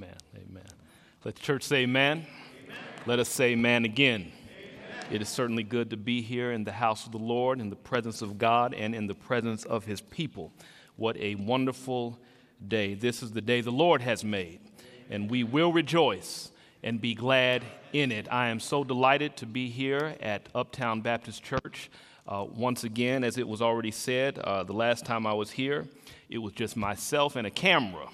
Amen. Amen. Let the church say amen. amen. Let us say amen again. Amen. It is certainly good to be here in the house of the Lord, in the presence of God, and in the presence of his people. What a wonderful day. This is the day the Lord has made, and we will rejoice and be glad in it. I am so delighted to be here at Uptown Baptist Church. Uh, once again, as it was already said, uh, the last time I was here, it was just myself and a camera.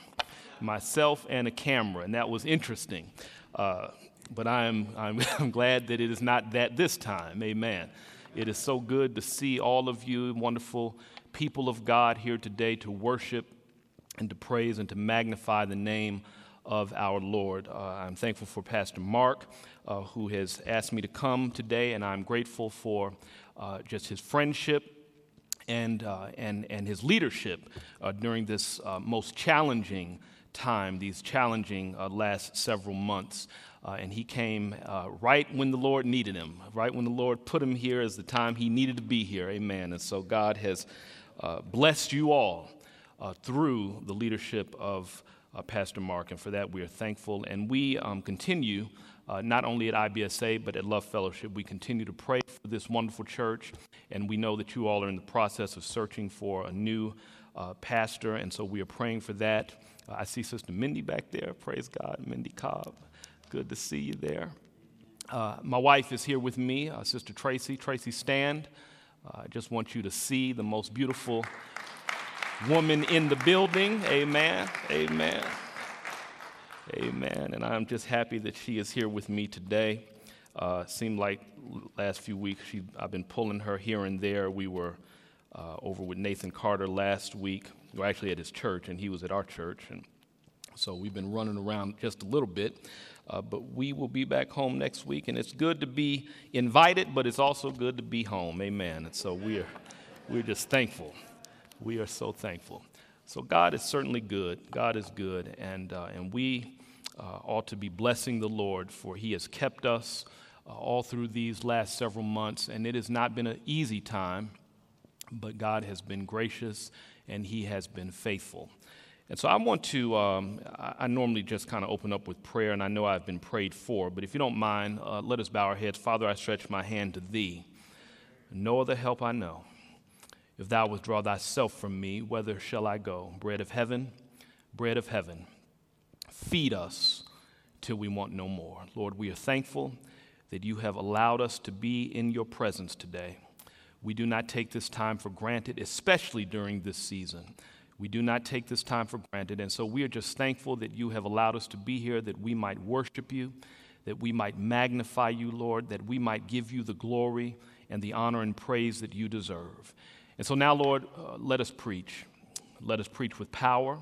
Myself and a camera, and that was interesting. Uh, but I'm, I'm, I'm glad that it is not that this time. Amen. It is so good to see all of you wonderful people of God here today to worship and to praise and to magnify the name of our Lord. Uh, I'm thankful for Pastor Mark, uh, who has asked me to come today, and I'm grateful for uh, just his friendship and, uh, and, and his leadership uh, during this uh, most challenging time, these challenging uh, last several months. Uh, and he came right when the Lord needed him, right when the Lord put him here as the time he needed to be here. Amen. And so God has blessed you all through the leadership of Pastor Mark. And for that, we are thankful. And we um, continue uh, not only at IBSA, but at Love Fellowship. We continue to pray for this wonderful church, and we know that you all are in the process of searching for a new uh, pastor, and so we are praying for that. I see Sister Mindy back there. Praise God, Mindy Cobb. Good to see you there. Uh, my wife is here with me, uh, Sister Tracy. Tracy, stand. Uh, I just want you to see the most beautiful woman in the building. Amen. Amen. Amen. And I'm just happy that she is here with me today. Uh, seemed like last few weeks she, I've been pulling her here and there. We were uh, over with Nathan Carter last week. We were actually at his church, and he was at our church. And so we've been running around just a little bit. Uh, but we will be back home next week, and it's good to be invited, but it's also good to be home. Amen. And so we are, we're just thankful. We are so thankful. So God is certainly good. God is good, and uh, and we uh, ought to be blessing the Lord, for He has kept us uh, all through these last several months, and it has not been an easy time, but God has been gracious and He has been faithful. And so I want to, um, I normally just kind of open up with prayer, and I know I've been prayed for, but if you don't mind, uh, let us bow our heads. Father, I stretch my hand to Thee. No other help I know. If Thou withdraw Thyself from me, whither shall I go? Bread of heaven, bread of heaven Feed us till we want no more. Lord, we are thankful that you have allowed us to be in your presence today. We do not take this time for granted, especially during this season. We do not take this time for granted. And so we are just thankful that you have allowed us to be here, that we might worship you, that we might magnify you, Lord, that we might give you the glory and the honor and praise that you deserve. And so now, Lord, uh, let us preach. Let us preach with power.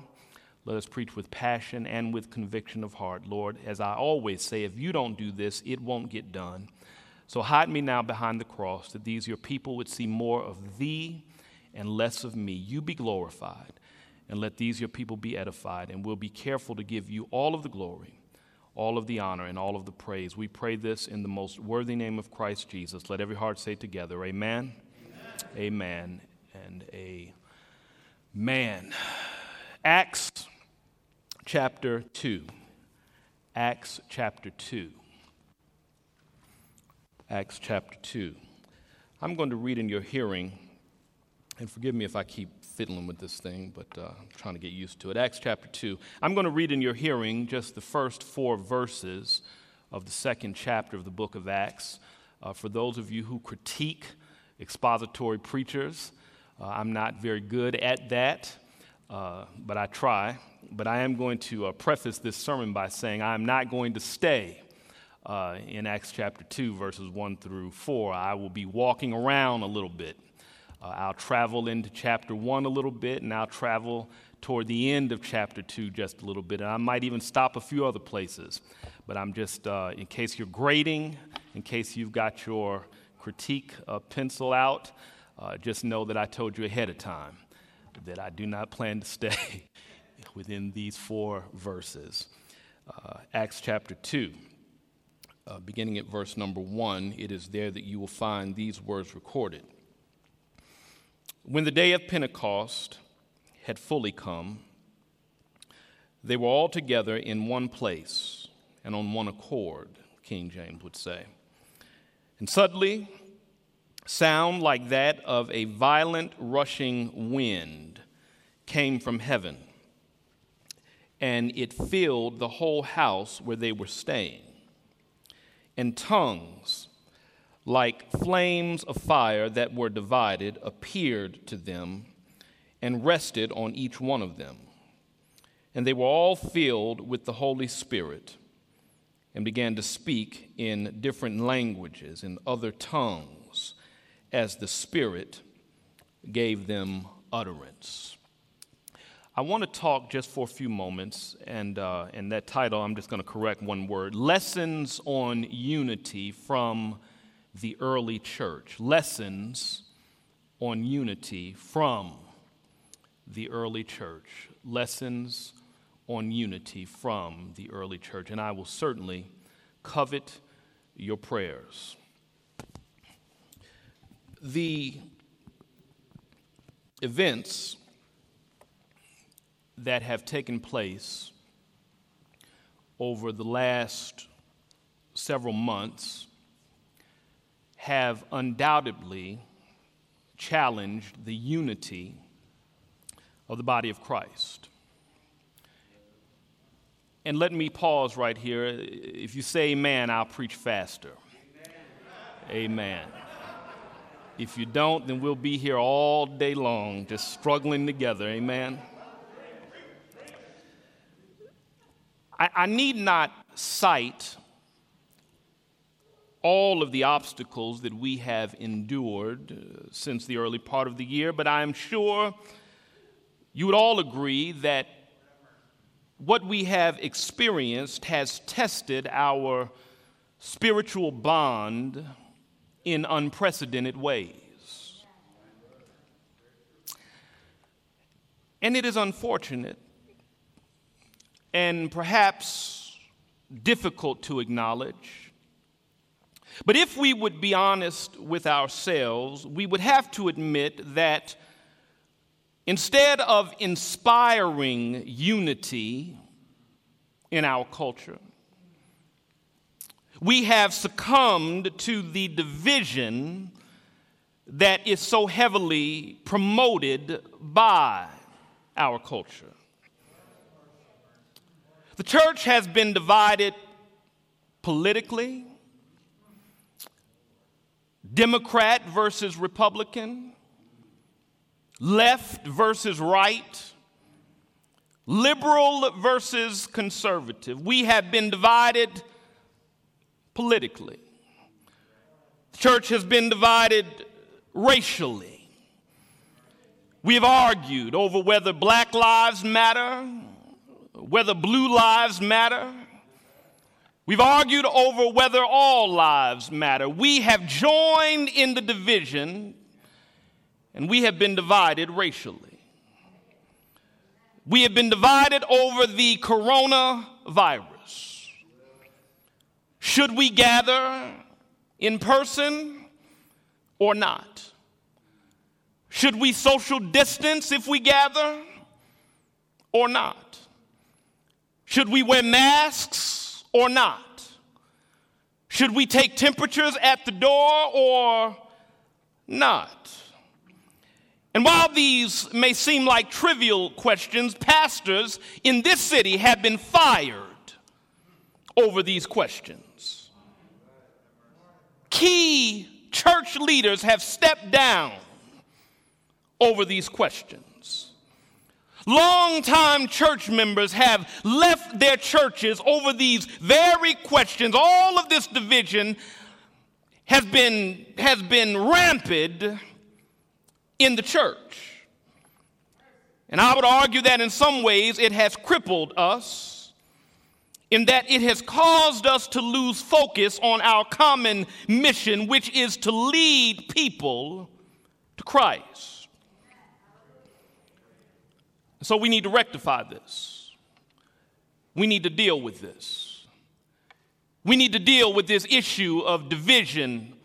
Let us preach with passion and with conviction of heart. Lord, as I always say, if you don't do this, it won't get done. So hide me now behind the cross, that these your people would see more of thee and less of me. You be glorified, and let these your people be edified, and we'll be careful to give you all of the glory, all of the honor, and all of the praise. We pray this in the most worthy name of Christ Jesus. Let every heart say together, Amen, amen, amen and amen. Acts chapter 2. Acts chapter 2. Acts chapter 2. I'm going to read in your hearing, and forgive me if I keep fiddling with this thing, but uh, I'm trying to get used to it. Acts chapter 2. I'm going to read in your hearing just the first four verses of the second chapter of the book of Acts. Uh, for those of you who critique expository preachers, uh, I'm not very good at that, uh, but I try but I am going to uh, preface this sermon by saying I am not going to stay uh, in Acts chapter 2, verses 1 through 4. I will be walking around a little bit. Uh, I'll travel into chapter 1 a little bit, and I'll travel toward the end of chapter 2 just a little bit. And I might even stop a few other places. But I'm just, uh, in case you're grading, in case you've got your critique uh, pencil out, uh, just know that I told you ahead of time that I do not plan to stay within these four verses. Uh, Acts chapter 2, uh, beginning at verse number 1, it is there that you will find these words recorded. When the day of Pentecost had fully come, they were all together in one place and on one accord, King James would say. And suddenly, sound like that of a violent rushing wind came from heaven, and it filled the whole house where they were staying. And tongues, like flames of fire that were divided, appeared to them and rested on each one of them. And they were all filled with the Holy Spirit and began to speak in different languages, in other tongues, as the Spirit gave them utterance. I want to talk just for a few moments, and, uh, and that title, I'm just going to correct one word Lessons on Unity from the Early Church. Lessons on Unity from the Early Church. Lessons on unity from the early church, and I will certainly covet your prayers. The events that have taken place over the last several months have undoubtedly challenged the unity of the body of Christ. And let me pause right here. If you say amen, I'll preach faster. Amen. amen. If you don't, then we'll be here all day long just struggling together. Amen. I, I need not cite all of the obstacles that we have endured uh, since the early part of the year, but I am sure you would all agree that what we have experienced has tested our spiritual bond in unprecedented ways. And it is unfortunate and perhaps difficult to acknowledge. But if we would be honest with ourselves, we would have to admit that Instead of inspiring unity in our culture, we have succumbed to the division that is so heavily promoted by our culture. The church has been divided politically, Democrat versus Republican, left versus right, liberal versus conservative. We have been divided politically. The church has been divided racially. We have argued over whether black lives matter, whether blue lives matter. We've argued over whether all lives matter. We have joined in the division and we have been divided racially. We have been divided over the coronavirus. Should we gather in person or not? Should we social distance if we gather or not? Should we wear masks or not? Should we take temperatures at the door or not? And while these may seem like trivial questions, pastors in this city have been fired over these questions. Key church leaders have stepped down over these questions. Longtime church members have left their churches over these very questions. All of this division has been, has been rampant in the church. And I would argue that in some ways it has crippled us in that it has caused us to lose focus on our common mission, which is to lead people to Christ. So we need to rectify this. We need to deal with this. We need to deal with this issue of division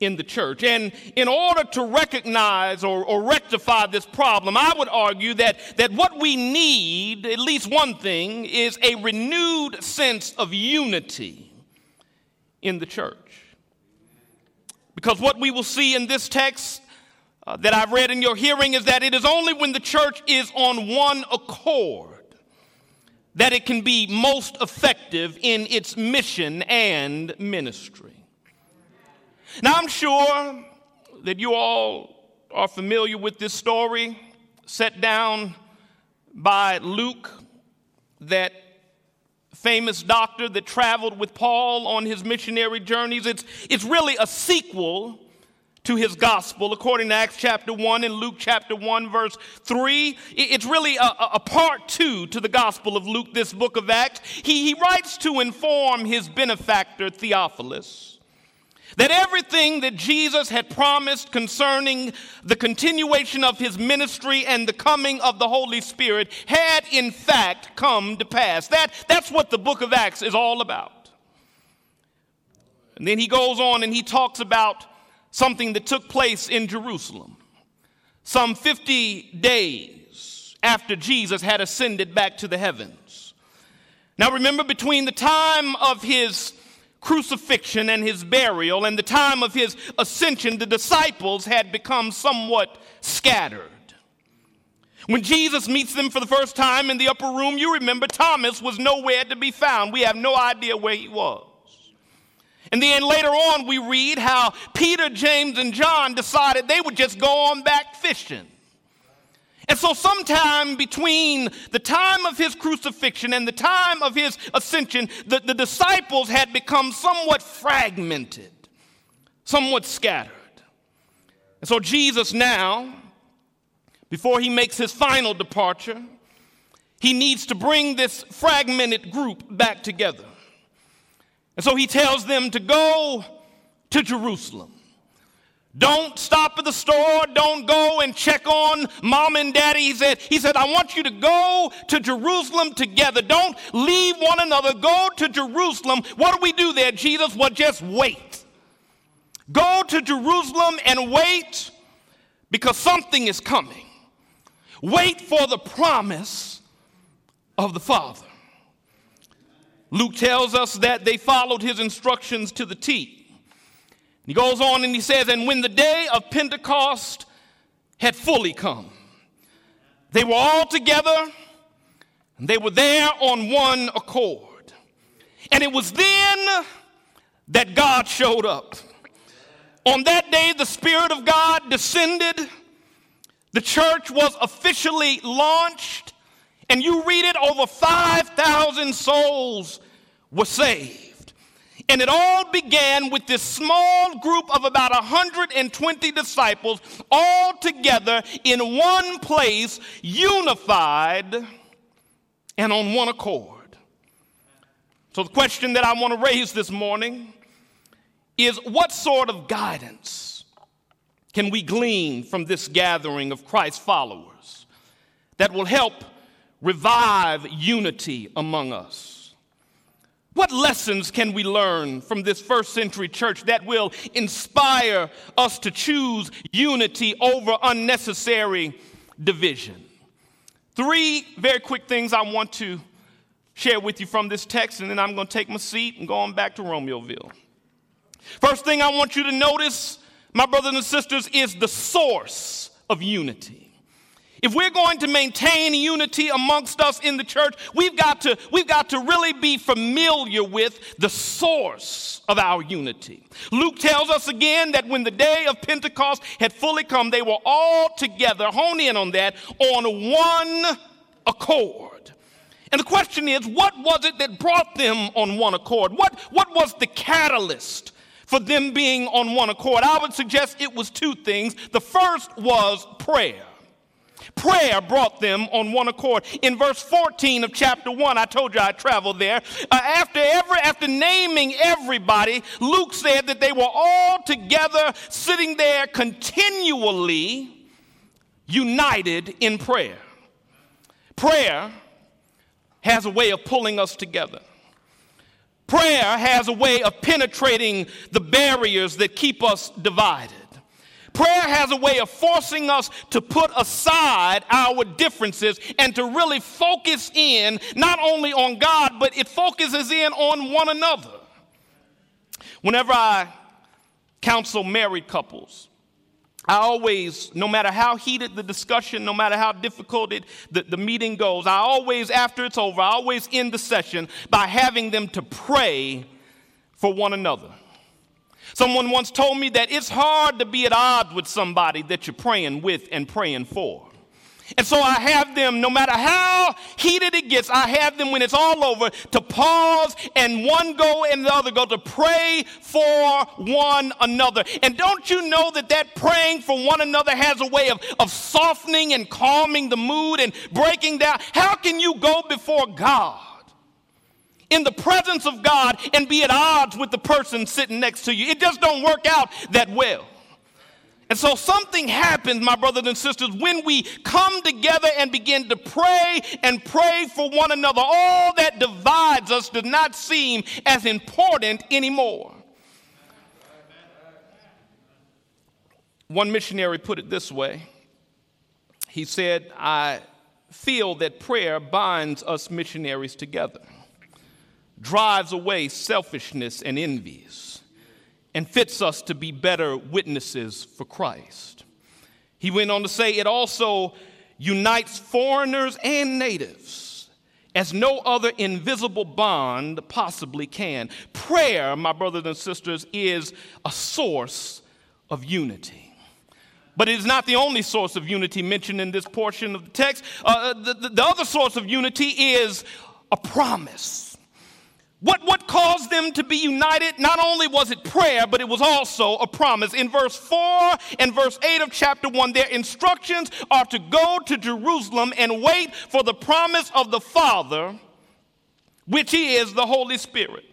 in the church. And in order to recognize or, or, rectify this problem, I would argue that, that what we need, at least one thing, is a renewed sense of unity in the church. Because what we will see in this text uh, that I've read in your hearing is that it is only when the church is on one accord that it can be most effective in its mission and ministry. Now, I'm sure that you all are familiar with this story set down by Luke, that famous doctor that traveled with Paul on his missionary journeys. It's, it's really a sequel to his gospel according to Acts chapter 1 and Luke chapter 1, verse 3. It's really a, a, part two to the gospel of Luke, this book of Acts. He, he writes to inform his benefactor, Theophilus that everything that Jesus had promised concerning the continuation of his ministry and the coming of the Holy Spirit had in fact come to pass. That, that's what the book of Acts is all about. And then he goes on and he talks about something that took place in Jerusalem some 50 days after Jesus had ascended back to the heavens. Now remember, between the time of his crucifixion and his burial and the time of his ascension, the disciples had become somewhat scattered. When Jesus meets them for the first time in the upper room, you remember Thomas was nowhere to be found. We have no idea where he was. And then later on, we read how Peter, James, and John decided they would just go on back fishing. And so, sometime between the time of his crucifixion and the time of his ascension, the, the disciples had become somewhat fragmented, somewhat scattered. And so, Jesus now, before he makes his final departure, he needs to bring this fragmented group back together. And so he tells them to go to Jerusalem. Don't stop at the store. Don't go and check on mom and daddy. He said, he said, I want you to go to Jerusalem together. Don't leave one another. Go to Jerusalem. What do we do there, Jesus? Well, just wait. Go to Jerusalem and wait because something is coming. Wait for the promise of the Father. Luke tells us that they followed his instructions to the T. He goes on and he says, And when the day of Pentecost had fully come, they were all together and they were there on one accord. And it was then that God showed up. On that day, the Spirit of God descended, the church was officially launched, and you read it, over 5,000 souls were saved. And it all began with this small group of about 120 disciples, all together in one place, unified and on one accord. So, the question that I want to raise this morning is what sort of guidance can we glean from this gathering of Christ's followers that will help revive unity among us? What lessons can we learn from this first century church that will inspire us to choose unity over unnecessary division? Three very quick things I want to share with you from this text, and then I'm going to take my seat and go on back to Romeoville. First thing I want you to notice, my brothers and sisters, is the source of unity. If we're going to maintain unity amongst us in the church, we've got to, we've got to really be familiar with the source of our unity. Luke tells us again that when the day of Pentecost had fully come, they were all together, hone in on that, on one accord. And the question is, what was it that brought them on one accord? What, what was the catalyst for them being on one accord? I would suggest it was two things. The first was prayer. Prayer brought them on one accord. In verse 14 of chapter 1, I told you I traveled there. Uh, after, every, after naming everybody, Luke said that they were all together sitting there continually united in prayer. Prayer has a way of pulling us together. Prayer has a way of penetrating the barriers that keep us divided. Prayer has a way of forcing us to put aside our differences and to really focus in not only on God, but it focuses in on one another. Whenever I counsel married couples, I always, no matter how heated the discussion, no matter how difficult it, the, the meeting goes, I always, after it's over, I always end the session by having them to pray for one another. Someone once told me that it's hard to be at odds with somebody that you're praying with and praying for. And so I have them, no matter how heated it gets, I have them when it's all over to pause and one go and the other go to pray for one another. And don't you know that that praying for one another has a way of, of softening and calming the mood and breaking down? How can you go before God? In the presence of God and be at odds with the person sitting next to you. It just don't work out that well. And so something happens, my brothers and sisters, when we come together and begin to pray and pray for one another. All that divides us does not seem as important anymore. One missionary put it this way He said, I feel that prayer binds us missionaries together drives away selfishness and envies and fits us to be better witnesses for Christ. He went on to say it also unites foreigners and natives as no other invisible bond possibly can. Prayer, my brothers and sisters, is a source of unity. But it is not the only source of unity mentioned in this portion of the text. Uh, the, the, the other source of unity is a promise what, what caused them to be united? Not only was it prayer, but it was also a promise. In verse 4 and verse 8 of chapter 1, their instructions are to go to Jerusalem and wait for the promise of the Father, which is the Holy Spirit.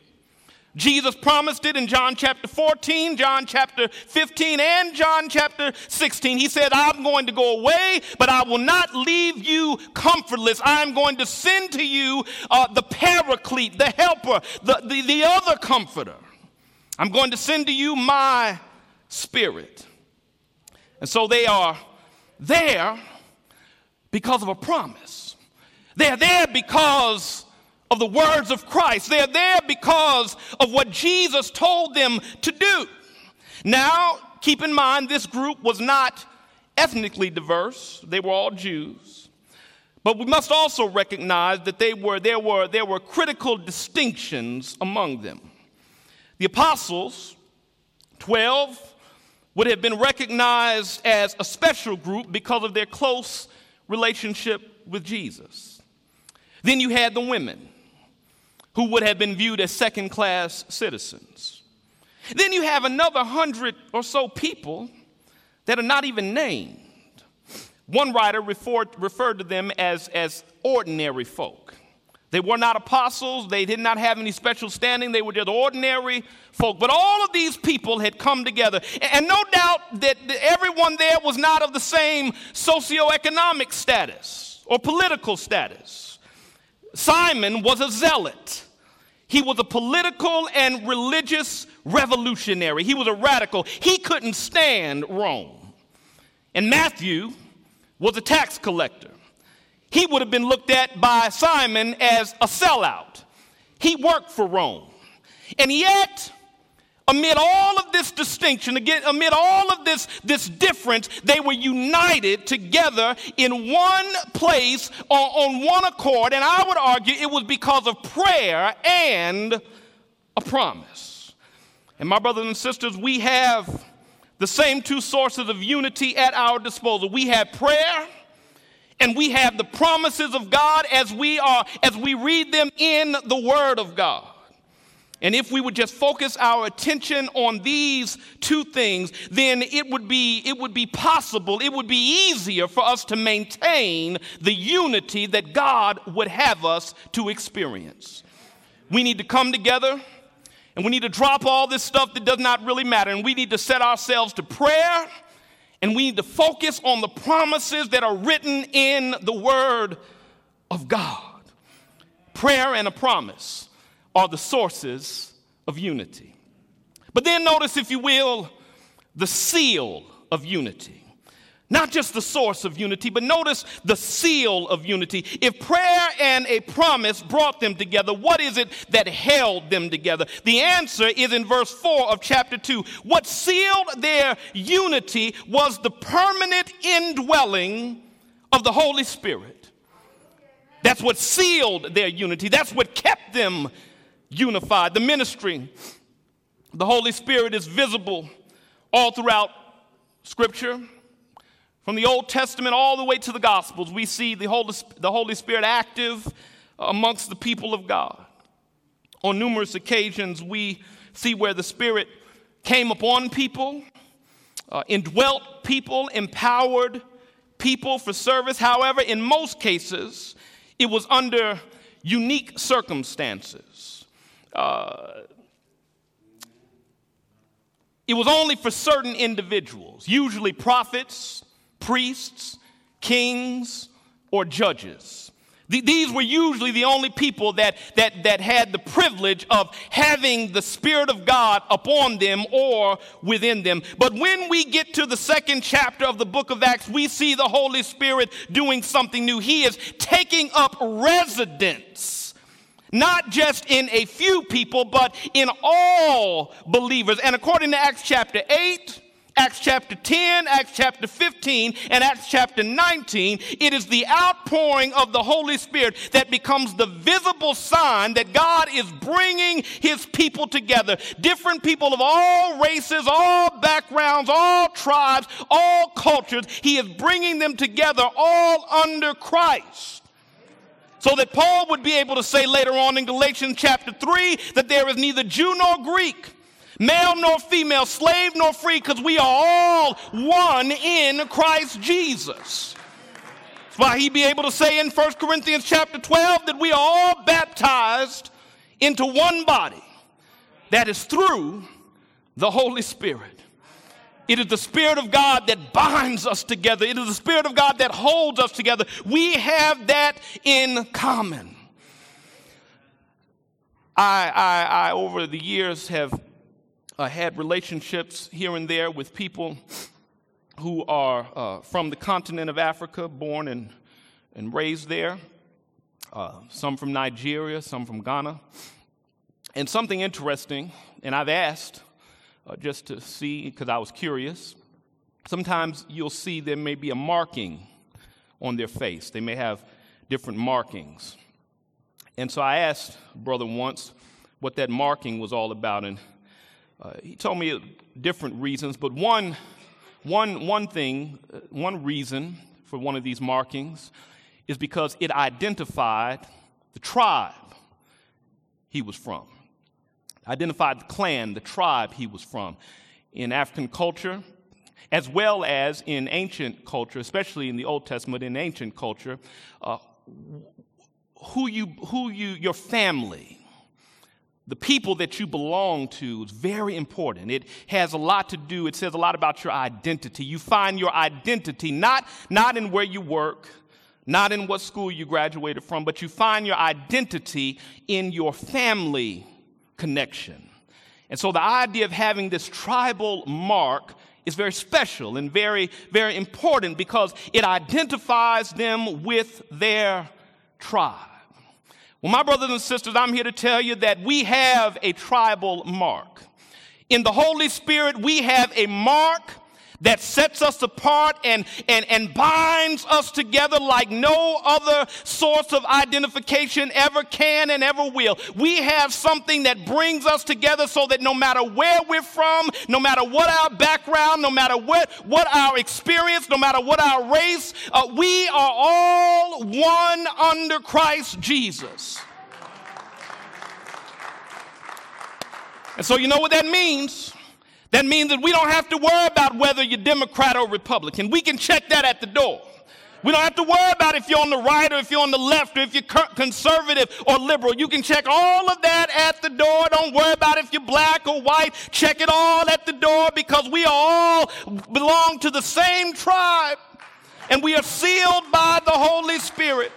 Jesus promised it in John chapter 14, John chapter 15, and John chapter 16. He said, I'm going to go away, but I will not leave you comfortless. I'm going to send to you uh, the paraclete, the helper, the, the, the other comforter. I'm going to send to you my spirit. And so they are there because of a promise. They're there because of the words of Christ. They're there because of what Jesus told them to do. Now, keep in mind, this group was not ethnically diverse, they were all Jews. But we must also recognize that they were, there, were, there were critical distinctions among them. The apostles, 12, would have been recognized as a special group because of their close relationship with Jesus. Then you had the women who would have been viewed as second class citizens. Then you have another hundred or so people that are not even named. One writer referred, referred to them as, as ordinary folk. They were not apostles, they did not have any special standing, they were just ordinary folk. But all of these people had come together. And no doubt that everyone there was not of the same socioeconomic status or political status. Simon was a zealot. He was a political and religious revolutionary. He was a radical. He couldn't stand Rome. And Matthew was a tax collector. He would have been looked at by Simon as a sellout. He worked for Rome. And yet, amid all of this distinction, amid all of this, this difference, they were united together in one place on, on one accord. And I would argue it was because of prayer and a promise. And my brothers and sisters, we have the same two sources of unity at our disposal. We have prayer and we have the promises of God as we are as we read them in the word of God. And if we would just focus our attention on these two things, then it would be, it would be possible, it would be easier for us to maintain the unity that God would have us to experience. We need to come together and we need to drop all this stuff that does not really matter. And we need to set ourselves to prayer and we need to focus on the promises that are written in the Word of God. Prayer and a promise are the sources of unity. But then notice, if you will, the seal of unity. Not just the source of unity, but notice the seal of unity. If prayer and a promise brought them together, what is it that held them together? The answer is in verse 4 of chapter 2. What sealed their unity was the permanent indwelling of the Holy Spirit. That's what sealed their unity. That's what kept them unified. The ministry, the Holy Spirit is visible all throughout Scripture. From the Old Testament all the way to the Gospels, we see the Holy, the Holy Spirit active amongst the people of God. On numerous occasions, we see where the Spirit came upon people, uh, indwelt people, empowered people for service. However, in most cases, it was under unique circumstances. Uh, it was only for certain individuals, usually prophets, priests, kings, or judges. These were usually the only people that, that, that had the privilege of having the Spirit of God upon them or within them. But when we get to the second chapter of the book of Acts, we see the Holy Spirit doing something new. He is taking up residence, not just in a few people, but in all believers. And according to Acts chapter 8, Acts chapter 10, Acts chapter 15, and Acts chapter 19, it is the outpouring of the Holy Spirit that becomes the visible sign that God is bringing his people together. Different people of all races, all backgrounds, all tribes, all cultures. He is bringing them together all under Christ. So that Paul would be able to say later on in Galatians chapter 3 that there is neither Jew nor Greek male nor female, slave nor free, because we are all one in Christ Jesus. That's why he'd be able to say in 1 Corinthians chapter 12 that we are all baptized into one body that is through the Holy Spirit. It is the Spirit of God that binds us together. It is the Spirit of God that holds us together. We have that in common. I, I, I over the years, have uh, had relationships here and there with people who are uh, from the continent of Africa, born and, and raised there, uh, some from Nigeria, some from Ghana. And something interesting, and I've asked uh, just to see, because I was curious, sometimes you'll see there may be a marking on their face. They may have different markings. And so I asked brother once what that marking was all about, and uh, he told me different reasons, but one, one, one thing, uh, one reason for one of these markings is because it identified the tribe he was from, identified the clan, the tribe he was from. In African culture, as well as in ancient culture, especially in the Old Testament, in ancient culture, uh, who you, who you, your family, the people that you belong to is very important. It has a lot to do, it says a lot about your identity. You find your identity not, not in where you work, not in what school you graduated from, but you find your identity in your family connection. And so the idea of having this tribal mark is very special and very, very important because it identifies them with their tribe. Well, my brothers and sisters, I'm here to tell you that we have a tribal mark. In the Holy Spirit, we have a mark that sets us apart and, and, and binds us together like no other source of identification ever can and ever will. We have something that brings us together so that no matter where we're from, no matter what our background, no matter what, what our experience, no matter what our race, uh, we are all one under Christ Jesus. And so, you know what that means? That means that we don't have to worry about whether you're Democrat or Republican. We can check that at the door. We don't have to worry about if you're on the right or if you're on the left or if you're conservative or liberal. You can check all of that at the door. Don't worry about if you're black or white. Check it all at the door because we all belong to the same tribe and we are sealed by the Holy Spirit.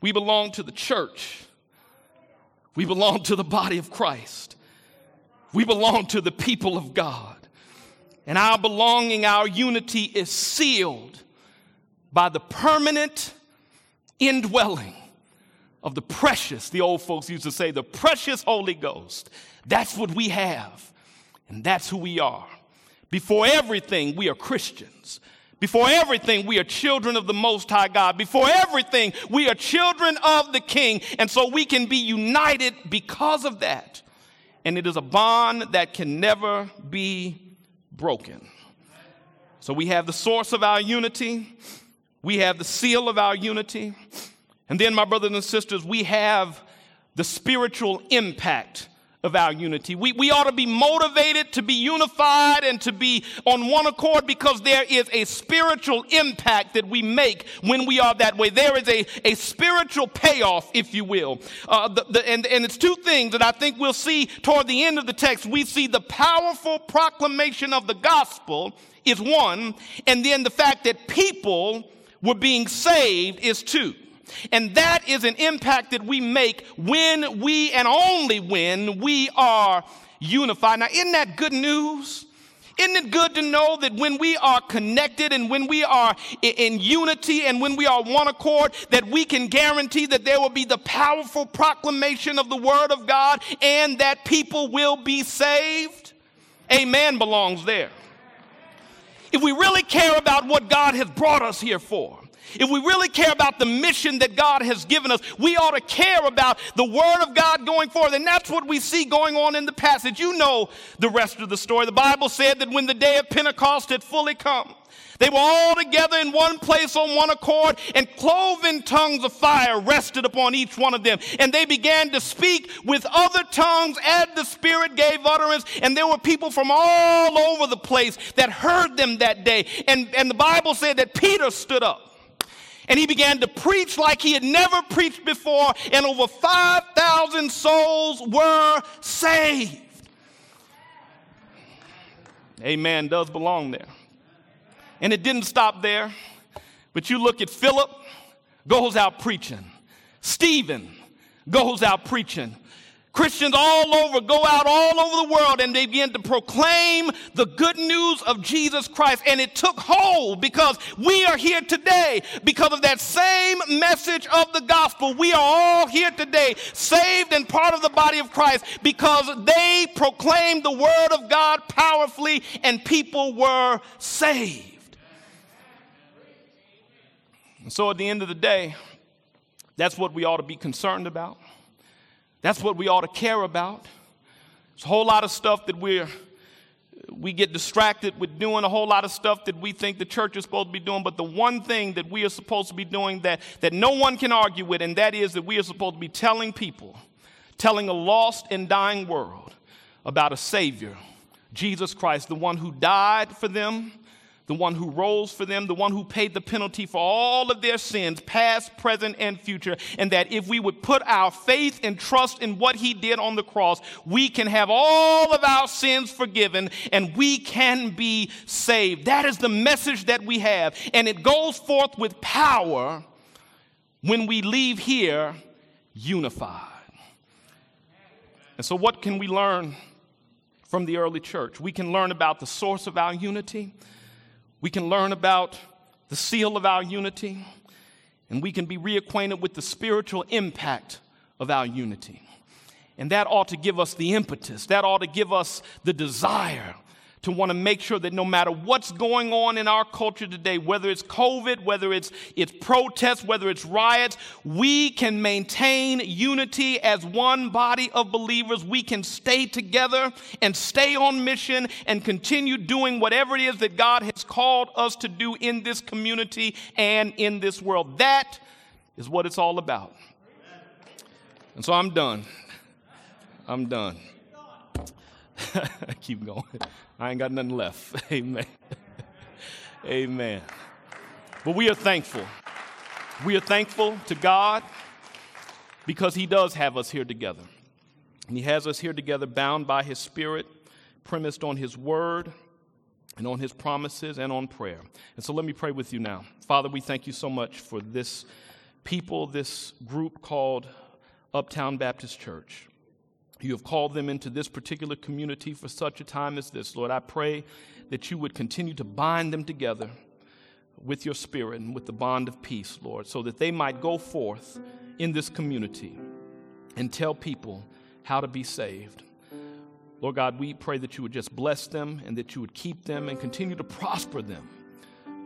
We belong to the church. We belong to the body of Christ. We belong to the people of God. And our belonging, our unity is sealed by the permanent indwelling of the precious, the old folks used to say, the precious Holy Ghost. That's what we have, and that's who we are. Before everything, we are Christians. Before everything, we are children of the Most High God. Before everything, we are children of the King. And so we can be united because of that. And it is a bond that can never be broken. So we have the source of our unity, we have the seal of our unity, and then, my brothers and sisters, we have the spiritual impact of our unity. We, we ought to be motivated to be unified and to be on one accord because there is a spiritual impact that we make when we are that way. There is a, a spiritual payoff, if you will. Uh, the, the, and, and it's two things that I think we'll see toward the end of the text. We see the powerful proclamation of the gospel is one, and then the fact that people were being saved is two. And that is an impact that we make when we, and only when we are unified. Now, isn't that good news? Isn't it good to know that when we are connected and when we are in unity and when we are one accord, that we can guarantee that there will be the powerful proclamation of the Word of God and that people will be saved? Amen belongs there. If we really care about what God has brought us here for, if we really care about the mission that God has given us, we ought to care about the Word of God going forward. And that's what we see going on in the passage. You know the rest of the story. The Bible said that when the day of Pentecost had fully come, they were all together in one place on one accord, and cloven tongues of fire rested upon each one of them. And they began to speak with other tongues as the Spirit gave utterance. And there were people from all over the place that heard them that day. And, and the Bible said that Peter stood up and he began to preach like he had never preached before, and over 5,000 souls were saved. Amen does belong there. And it didn't stop there, but you look at Philip, goes out preaching. Stephen goes out preaching. Christians all over go out all over the world and they begin to proclaim the good news of Jesus Christ. And it took hold because we are here today because of that same message of the gospel. We are all here today, saved and part of the body of Christ because they proclaimed the word of God powerfully and people were saved. And so at the end of the day, that's what we ought to be concerned about. That's what we ought to care about. There's a whole lot of stuff that we're we get distracted with doing a whole lot of stuff that we think the church is supposed to be doing, but the one thing that we are supposed to be doing that, that no one can argue with, and that is that we are supposed to be telling people, telling a lost and dying world about a Savior, Jesus Christ, the one who died for them, the one who rose for them, the one who paid the penalty for all of their sins, past, present, and future. And that if we would put our faith and trust in what he did on the cross, we can have all of our sins forgiven and we can be saved. That is the message that we have. And it goes forth with power when we leave here unified. And so, what can we learn from the early church? We can learn about the source of our unity. We can learn about the seal of our unity, and we can be reacquainted with the spiritual impact of our unity. And that ought to give us the impetus, that ought to give us the desire to want to make sure that no matter what's going on in our culture today, whether it's COVID, whether it's, it's protests, whether it's riots, we can maintain unity as one body of believers. We can stay together and stay on mission and continue doing whatever it is that God has called us to do in this community and in this world. That is what it's all about. And so I'm done. I'm done. Keep going. I ain't got nothing left. Amen. Amen. But we are thankful. We are thankful to God because He does have us here together. And He has us here together bound by His Spirit, premised on His Word, and on His promises, and on prayer. And so let me pray with you now. Father, we thank you so much for this people, this group called Uptown Baptist Church. You have called them into this particular community for such a time as this. Lord, I pray that you would continue to bind them together with your spirit and with the bond of peace, Lord, so that they might go forth in this community and tell people how to be saved. Lord God, we pray that you would just bless them and that you would keep them and continue to prosper them,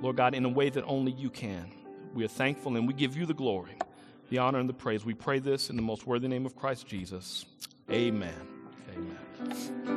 Lord God, in a way that only you can. We are thankful and we give you the glory, the honor, and the praise. We pray this in the most worthy name of Christ Jesus. Amen. Amen.